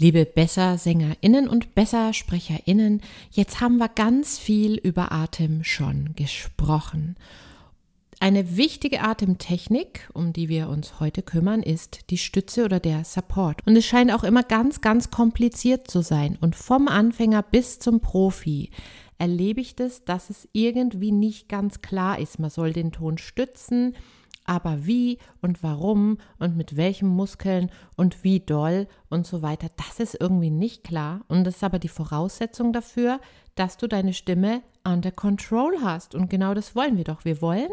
Liebe Bessersängerinnen und Bessersprecherinnen, jetzt haben wir ganz viel über Atem schon gesprochen. Eine wichtige Atemtechnik, um die wir uns heute kümmern, ist die Stütze oder der Support. Und es scheint auch immer ganz, ganz kompliziert zu sein. Und vom Anfänger bis zum Profi erlebe ich das, dass es irgendwie nicht ganz klar ist. Man soll den Ton stützen, aber wie und warum und mit welchen Muskeln und wie doll und so weiter, das ist irgendwie nicht klar. Und das ist aber die Voraussetzung dafür, dass du deine Stimme under control hast. Und genau das wollen wir doch. Wir wollen,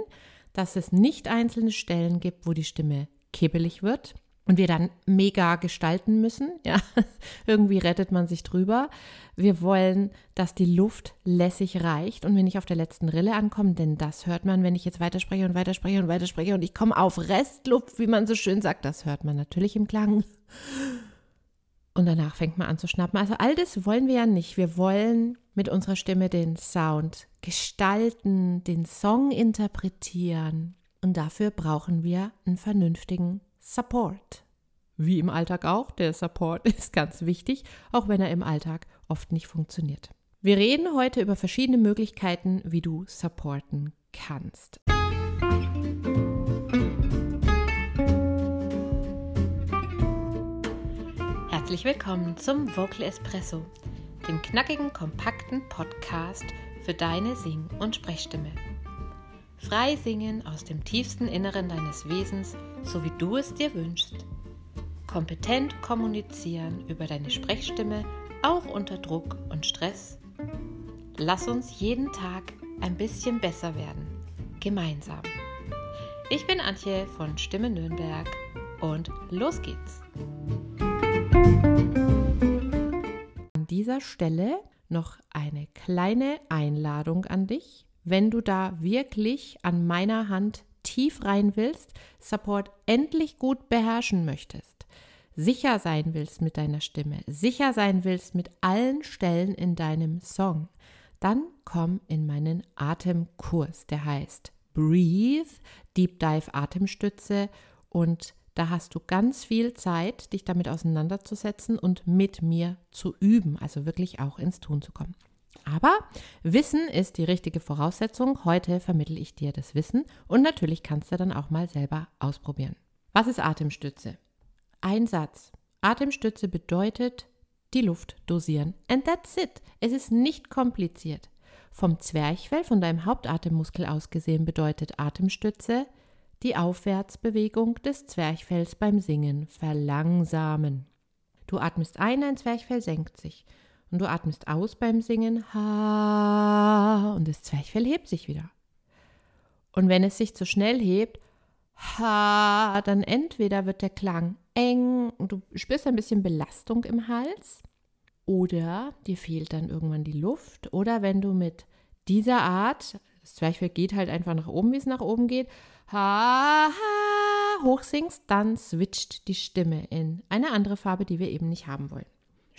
dass es nicht einzelne Stellen gibt, wo die Stimme kibbelig wird und wir dann mega gestalten müssen. Ja, irgendwie rettet man sich drüber. Wir wollen, dass die Luft lässig reicht und wir nicht auf der letzten Rille ankommen, denn das hört man, wenn ich jetzt weiterspreche und weiterspreche und weiterspreche und ich komme auf Restluft, wie man so schön sagt. Das hört man natürlich im Klang. Und danach fängt man an zu schnappen. Also all das wollen wir ja nicht. Wir wollen mit unserer Stimme den Sound gestalten, den Song interpretieren. Und dafür brauchen wir einen vernünftigen Support. Wie im Alltag auch, der Support ist ganz wichtig, auch wenn er im Alltag oft nicht funktioniert. Wir reden heute über verschiedene Möglichkeiten, wie du supporten kannst. Herzlich willkommen zum Vocal Espresso, dem knackigen, kompakten Podcast für deine Sing- und Sprechstimme. Frei singen aus dem tiefsten Inneren deines Wesens, so wie du es dir wünschst. Kompetent kommunizieren über deine Sprechstimme, auch unter Druck und Stress. Lass uns jeden Tag ein bisschen besser werden. Gemeinsam. Ich bin Antje von Stimme Nürnberg und los geht's. An dieser Stelle noch eine kleine Einladung an dich wenn du da wirklich an meiner Hand tief rein willst, Support endlich gut beherrschen möchtest, sicher sein willst mit deiner Stimme, sicher sein willst mit allen Stellen in deinem Song, dann komm in meinen Atemkurs, der heißt Breathe, Deep Dive Atemstütze und da hast du ganz viel Zeit, dich damit auseinanderzusetzen und mit mir zu üben, also wirklich auch ins Tun zu kommen. Aber Wissen ist die richtige Voraussetzung. Heute vermittle ich dir das Wissen und natürlich kannst du dann auch mal selber ausprobieren. Was ist Atemstütze? Ein Satz. Atemstütze bedeutet die Luft dosieren. And that's it. Es ist nicht kompliziert. Vom Zwerchfell, von deinem Hauptatemmuskel aus gesehen, bedeutet Atemstütze die Aufwärtsbewegung des Zwerchfells beim Singen verlangsamen. Du atmest ein, dein Zwerchfell senkt sich und du atmest aus beim Singen, ha, und das Zwerchfell hebt sich wieder. Und wenn es sich zu schnell hebt, ha, dann entweder wird der Klang eng und du spürst ein bisschen Belastung im Hals oder dir fehlt dann irgendwann die Luft oder wenn du mit dieser Art, das Zwerchfell geht halt einfach nach oben, wie es nach oben geht, ha, ha, hochsingst, dann switcht die Stimme in eine andere Farbe, die wir eben nicht haben wollen.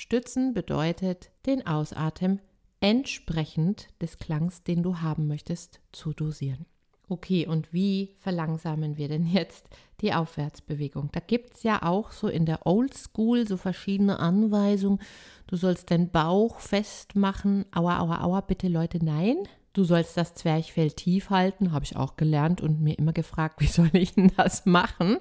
Stützen bedeutet, den Ausatmen entsprechend des Klangs, den du haben möchtest, zu dosieren. Okay, und wie verlangsamen wir denn jetzt die Aufwärtsbewegung? Da gibt es ja auch so in der Old School so verschiedene Anweisungen. Du sollst deinen Bauch festmachen. Aua, aua, aua, bitte Leute, nein. Du sollst das Zwerchfell tief halten, habe ich auch gelernt und mir immer gefragt, wie soll ich denn das machen?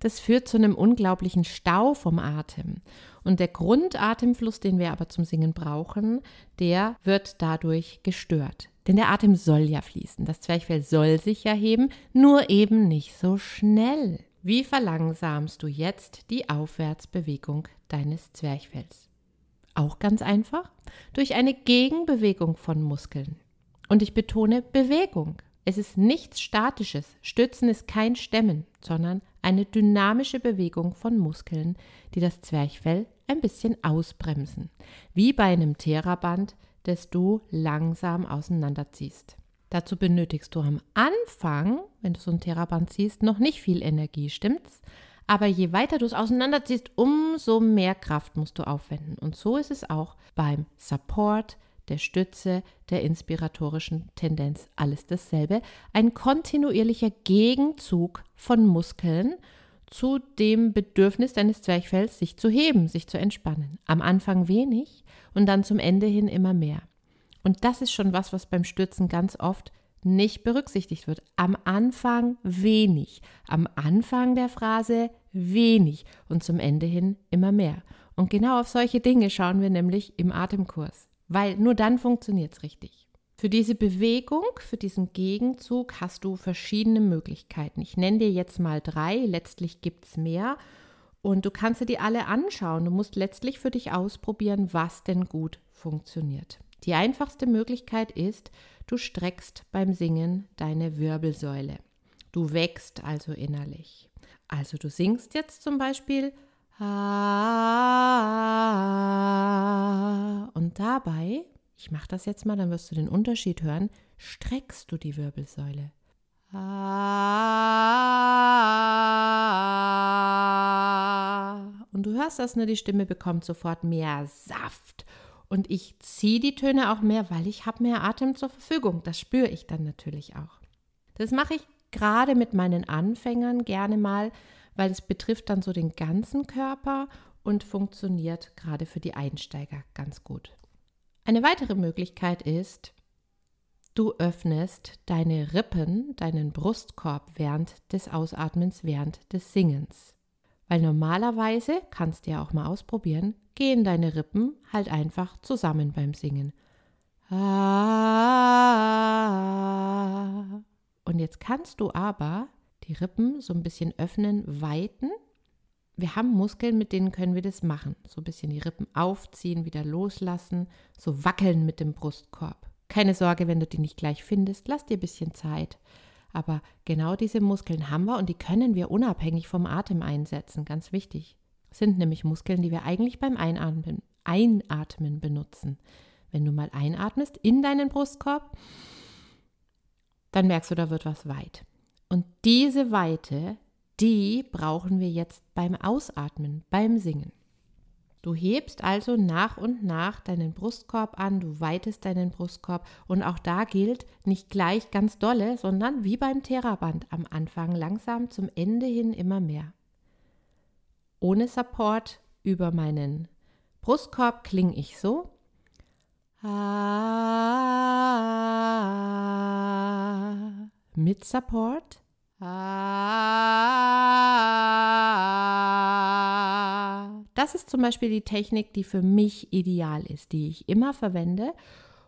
Das führt zu einem unglaublichen Stau vom Atem. Und der Grundatemfluss, den wir aber zum Singen brauchen, der wird dadurch gestört. Denn der Atem soll ja fließen. Das Zwerchfell soll sich ja heben, nur eben nicht so schnell. Wie verlangsamst du jetzt die Aufwärtsbewegung deines Zwerchfells? Auch ganz einfach durch eine Gegenbewegung von Muskeln. Und ich betone Bewegung. Es ist nichts Statisches. Stützen ist kein Stemmen, sondern eine dynamische Bewegung von Muskeln, die das Zwerchfell ein bisschen ausbremsen, wie bei einem Theraband, das du langsam auseinanderziehst. Dazu benötigst du am Anfang, wenn du so ein Theraband ziehst, noch nicht viel Energie, stimmt's? Aber je weiter du es auseinanderziehst, umso mehr Kraft musst du aufwenden. Und so ist es auch beim Support, der Stütze, der inspiratorischen Tendenz. Alles dasselbe. Ein kontinuierlicher Gegenzug von Muskeln zu dem Bedürfnis deines Zwerchfells, sich zu heben, sich zu entspannen. Am Anfang wenig und dann zum Ende hin immer mehr. Und das ist schon was, was beim Stürzen ganz oft nicht berücksichtigt wird. Am Anfang wenig, am Anfang der Phrase wenig und zum Ende hin immer mehr. Und genau auf solche Dinge schauen wir nämlich im Atemkurs, weil nur dann funktioniert es richtig. Für diese Bewegung, für diesen Gegenzug hast du verschiedene Möglichkeiten. Ich nenne dir jetzt mal drei, letztlich gibt es mehr. Und du kannst dir die alle anschauen. Du musst letztlich für dich ausprobieren, was denn gut funktioniert. Die einfachste Möglichkeit ist, du streckst beim Singen deine Wirbelsäule. Du wächst also innerlich. Also du singst jetzt zum Beispiel und dabei, ich mache das jetzt mal, dann wirst du den Unterschied hören, streckst du die Wirbelsäule. Und du hörst das, ne? Die Stimme bekommt sofort mehr Saft und ich ziehe die Töne auch mehr, weil ich habe mehr Atem zur Verfügung. Das spüre ich dann natürlich auch. Das mache ich gerade mit meinen Anfängern gerne mal, weil es betrifft dann so den ganzen Körper und funktioniert gerade für die Einsteiger ganz gut. Eine weitere Möglichkeit ist, du öffnest deine Rippen, deinen Brustkorb während des Ausatmens, während des Singens. Weil normalerweise, kannst du ja auch mal ausprobieren, gehen deine Rippen halt einfach zusammen beim Singen. Und jetzt kannst du aber die Rippen so ein bisschen öffnen, weiten. Wir haben Muskeln, mit denen können wir das machen. So ein bisschen die Rippen aufziehen, wieder loslassen, so wackeln mit dem Brustkorb. Keine Sorge, wenn du die nicht gleich findest, lass dir ein bisschen Zeit. Aber genau diese Muskeln haben wir und die können wir unabhängig vom Atem einsetzen. Ganz wichtig. Das sind nämlich Muskeln, die wir eigentlich beim Einatmen, Einatmen benutzen. Wenn du mal einatmest in deinen Brustkorb, dann merkst du, da wird was weit. Und diese Weite, die brauchen wir jetzt beim Ausatmen, beim Singen. Du hebst also nach und nach deinen Brustkorb an, du weitest deinen Brustkorb und auch da gilt nicht gleich ganz dolle, sondern wie beim Theraband am Anfang langsam zum Ende hin immer mehr. Ohne Support über meinen Brustkorb klinge ich so. Mit Support das ist zum Beispiel die Technik, die für mich ideal ist, die ich immer verwende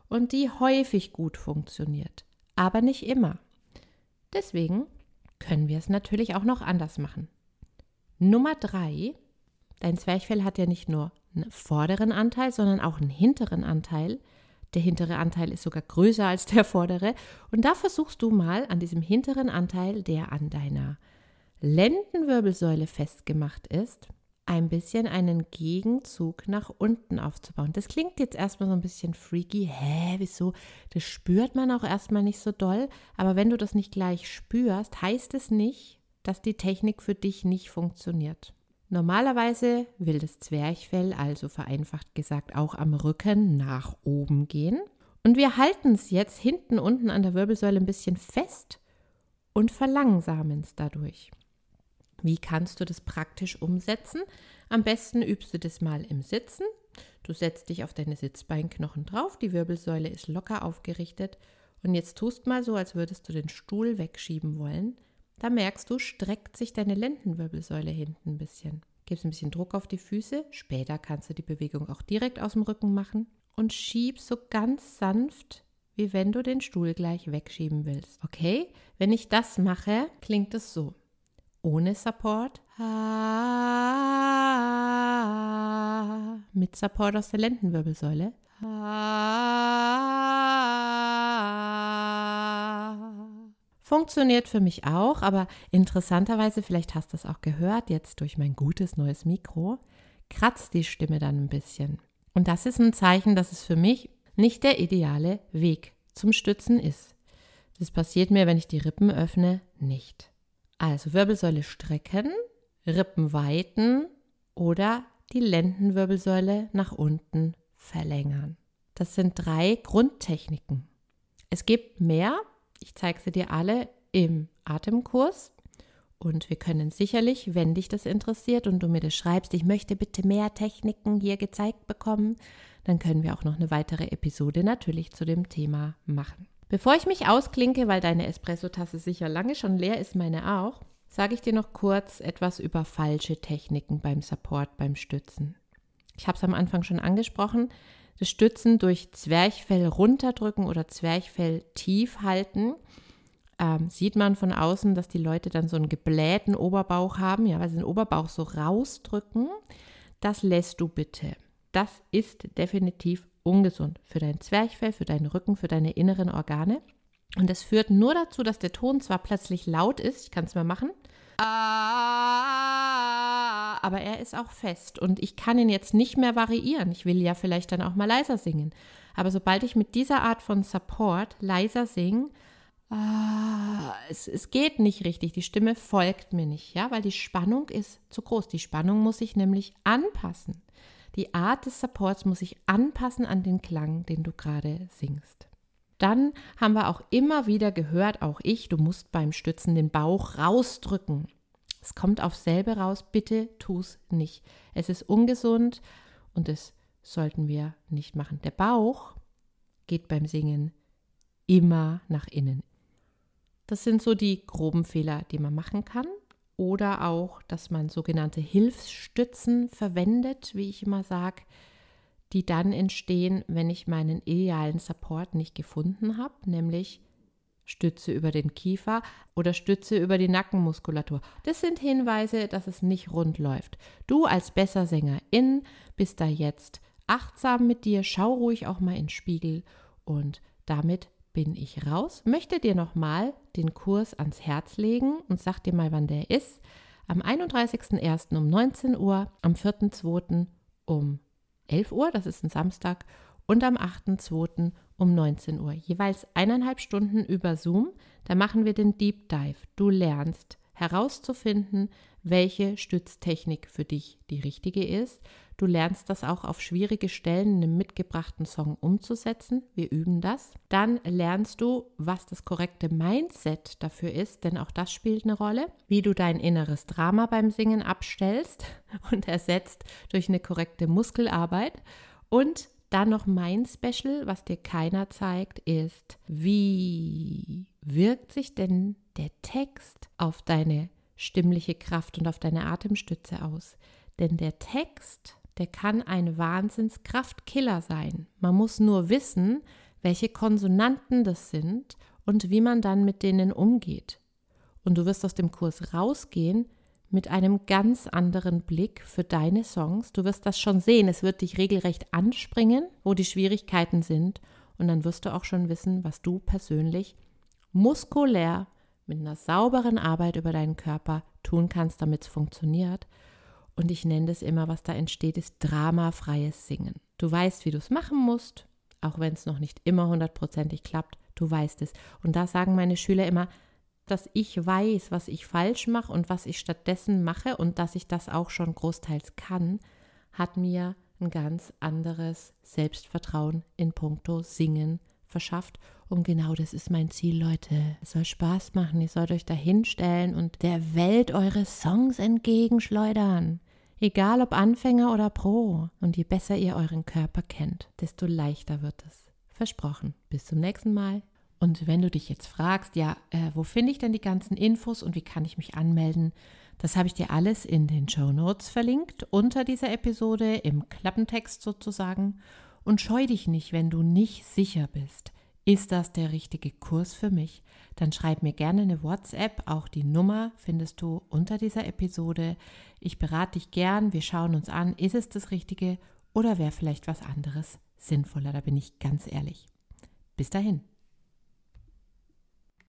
und die häufig gut funktioniert, aber nicht immer. Deswegen können wir es natürlich auch noch anders machen. Nummer drei, dein Zwerchfell hat ja nicht nur einen vorderen Anteil, sondern auch einen hinteren Anteil. Der hintere Anteil ist sogar größer als der vordere. Und da versuchst du mal an diesem hinteren Anteil, der an deiner Lendenwirbelsäule festgemacht ist, ein bisschen einen Gegenzug nach unten aufzubauen. Das klingt jetzt erstmal so ein bisschen freaky. Hä, wieso? Das spürt man auch erstmal nicht so doll. Aber wenn du das nicht gleich spürst, heißt es nicht, dass die Technik für dich nicht funktioniert. Normalerweise will das Zwerchfell, also vereinfacht gesagt, auch am Rücken nach oben gehen. Und wir halten es jetzt hinten unten an der Wirbelsäule ein bisschen fest und verlangsamen es dadurch. Wie kannst du das praktisch umsetzen? Am besten übst du das mal im Sitzen. Du setzt dich auf deine Sitzbeinknochen drauf, die Wirbelsäule ist locker aufgerichtet und jetzt tust mal so, als würdest du den Stuhl wegschieben wollen. Da merkst du, streckt sich deine Lendenwirbelsäule hinten ein bisschen. Gibst ein bisschen Druck auf die Füße, später kannst du die Bewegung auch direkt aus dem Rücken machen und schieb so ganz sanft, wie wenn du den Stuhl gleich wegschieben willst. Okay? Wenn ich das mache, klingt es so ohne Support. Mit Support aus der Lendenwirbelsäule. Funktioniert für mich auch, aber interessanterweise, vielleicht hast du es auch gehört, jetzt durch mein gutes neues Mikro, kratzt die Stimme dann ein bisschen. Und das ist ein Zeichen, dass es für mich nicht der ideale Weg zum Stützen ist. Das passiert mir, wenn ich die Rippen öffne, nicht. Also Wirbelsäule strecken, Rippen weiten oder die Lendenwirbelsäule nach unten verlängern. Das sind drei Grundtechniken. Es gibt mehr, ich zeige sie dir alle im Atemkurs Und wir können sicherlich, wenn dich das interessiert und du mir das schreibst, ich möchte bitte mehr Techniken hier gezeigt bekommen, dann können wir auch noch eine weitere Episode natürlich zu dem Thema machen. Bevor ich mich ausklinke, weil deine Espresso-Tasse sicher lange schon leer ist, meine auch, sage ich dir noch kurz etwas über falsche Techniken beim Support, beim Stützen. Ich habe es am Anfang schon angesprochen. Das Stützen durch Zwerchfell runterdrücken oder Zwerchfell tief halten ähm, sieht man von außen, dass die Leute dann so einen geblähten Oberbauch haben, ja, weil sie den Oberbauch so rausdrücken. Das lässt du bitte. Das ist definitiv ungesund für dein Zwerchfell, für deinen Rücken, für deine inneren Organe. Und das führt nur dazu, dass der Ton zwar plötzlich laut ist, ich kann es mal machen, aber er ist auch fest und ich kann ihn jetzt nicht mehr variieren. Ich will ja vielleicht dann auch mal leiser singen. Aber sobald ich mit dieser Art von Support leiser singe, ah, es, es geht nicht richtig. Die Stimme folgt mir nicht, ja, weil die Spannung ist zu groß. Die Spannung muss sich nämlich anpassen. Die Art des Supports muss sich anpassen an den Klang, den du gerade singst. Dann haben wir auch immer wieder gehört, auch ich, du musst beim Stützen den Bauch rausdrücken. Es kommt auf selbe raus, bitte tu es nicht. Es ist ungesund und das sollten wir nicht machen. Der Bauch geht beim Singen immer nach innen. Das sind so die groben Fehler, die man machen kann. Oder auch, dass man sogenannte Hilfsstützen verwendet, wie ich immer sage, die dann entstehen, wenn ich meinen idealen Support nicht gefunden habe, nämlich Stütze über den Kiefer oder Stütze über die Nackenmuskulatur. Das sind Hinweise, dass es nicht rund läuft. Du als Bessersängerin bist da jetzt achtsam mit dir, schau ruhig auch mal in den Spiegel und damit bin ich raus. Möchte dir nochmal den Kurs ans Herz legen und sag dir mal, wann der ist. Am 31.01. um 19 Uhr, am 4.02. um 11 Uhr, das ist ein Samstag, und am 8.02. um 19 Uhr. Jeweils eineinhalb Stunden über Zoom. Da machen wir den Deep Dive. Du lernst herauszufinden, welche Stütztechnik für dich die richtige ist. Du lernst das auch auf schwierige Stellen in einem mitgebrachten Song umzusetzen. Wir üben das. Dann lernst du, was das korrekte Mindset dafür ist, denn auch das spielt eine Rolle. Wie du dein inneres Drama beim Singen abstellst und ersetzt durch eine korrekte Muskelarbeit. Und dann noch mein Special, was dir keiner zeigt, ist, wie wirkt sich denn der Text auf deine stimmliche Kraft und auf deine Atemstütze aus? Denn der Text der kann ein Wahnsinnskraftkiller sein. Man muss nur wissen, welche Konsonanten das sind und wie man dann mit denen umgeht. Und du wirst aus dem Kurs rausgehen mit einem ganz anderen Blick für deine Songs. Du wirst das schon sehen. Es wird dich regelrecht anspringen, wo die Schwierigkeiten sind. Und dann wirst du auch schon wissen, was du persönlich muskulär mit einer sauberen Arbeit über deinen Körper tun kannst, damit es funktioniert. Und ich nenne das immer, was da entsteht, ist dramafreies Singen. Du weißt, wie du es machen musst, auch wenn es noch nicht immer hundertprozentig klappt. Du weißt es. Und da sagen meine Schüler immer, dass ich weiß, was ich falsch mache und was ich stattdessen mache und dass ich das auch schon großteils kann, hat mir ein ganz anderes Selbstvertrauen in puncto Singen verschafft. Und genau das ist mein Ziel, Leute. Es soll Spaß machen. Ihr sollt euch da hinstellen und der Welt eure Songs entgegenschleudern. Egal ob Anfänger oder Pro. Und je besser ihr euren Körper kennt, desto leichter wird es. Versprochen. Bis zum nächsten Mal. Und wenn du dich jetzt fragst, ja, äh, wo finde ich denn die ganzen Infos und wie kann ich mich anmelden? Das habe ich dir alles in den Show Notes verlinkt, unter dieser Episode, im Klappentext sozusagen. Und scheu dich nicht, wenn du nicht sicher bist. Ist das der richtige Kurs für mich? Dann schreib mir gerne eine WhatsApp. Auch die Nummer findest du unter dieser Episode. Ich berate dich gern. Wir schauen uns an, ist es das Richtige oder wäre vielleicht was anderes sinnvoller? Da bin ich ganz ehrlich. Bis dahin.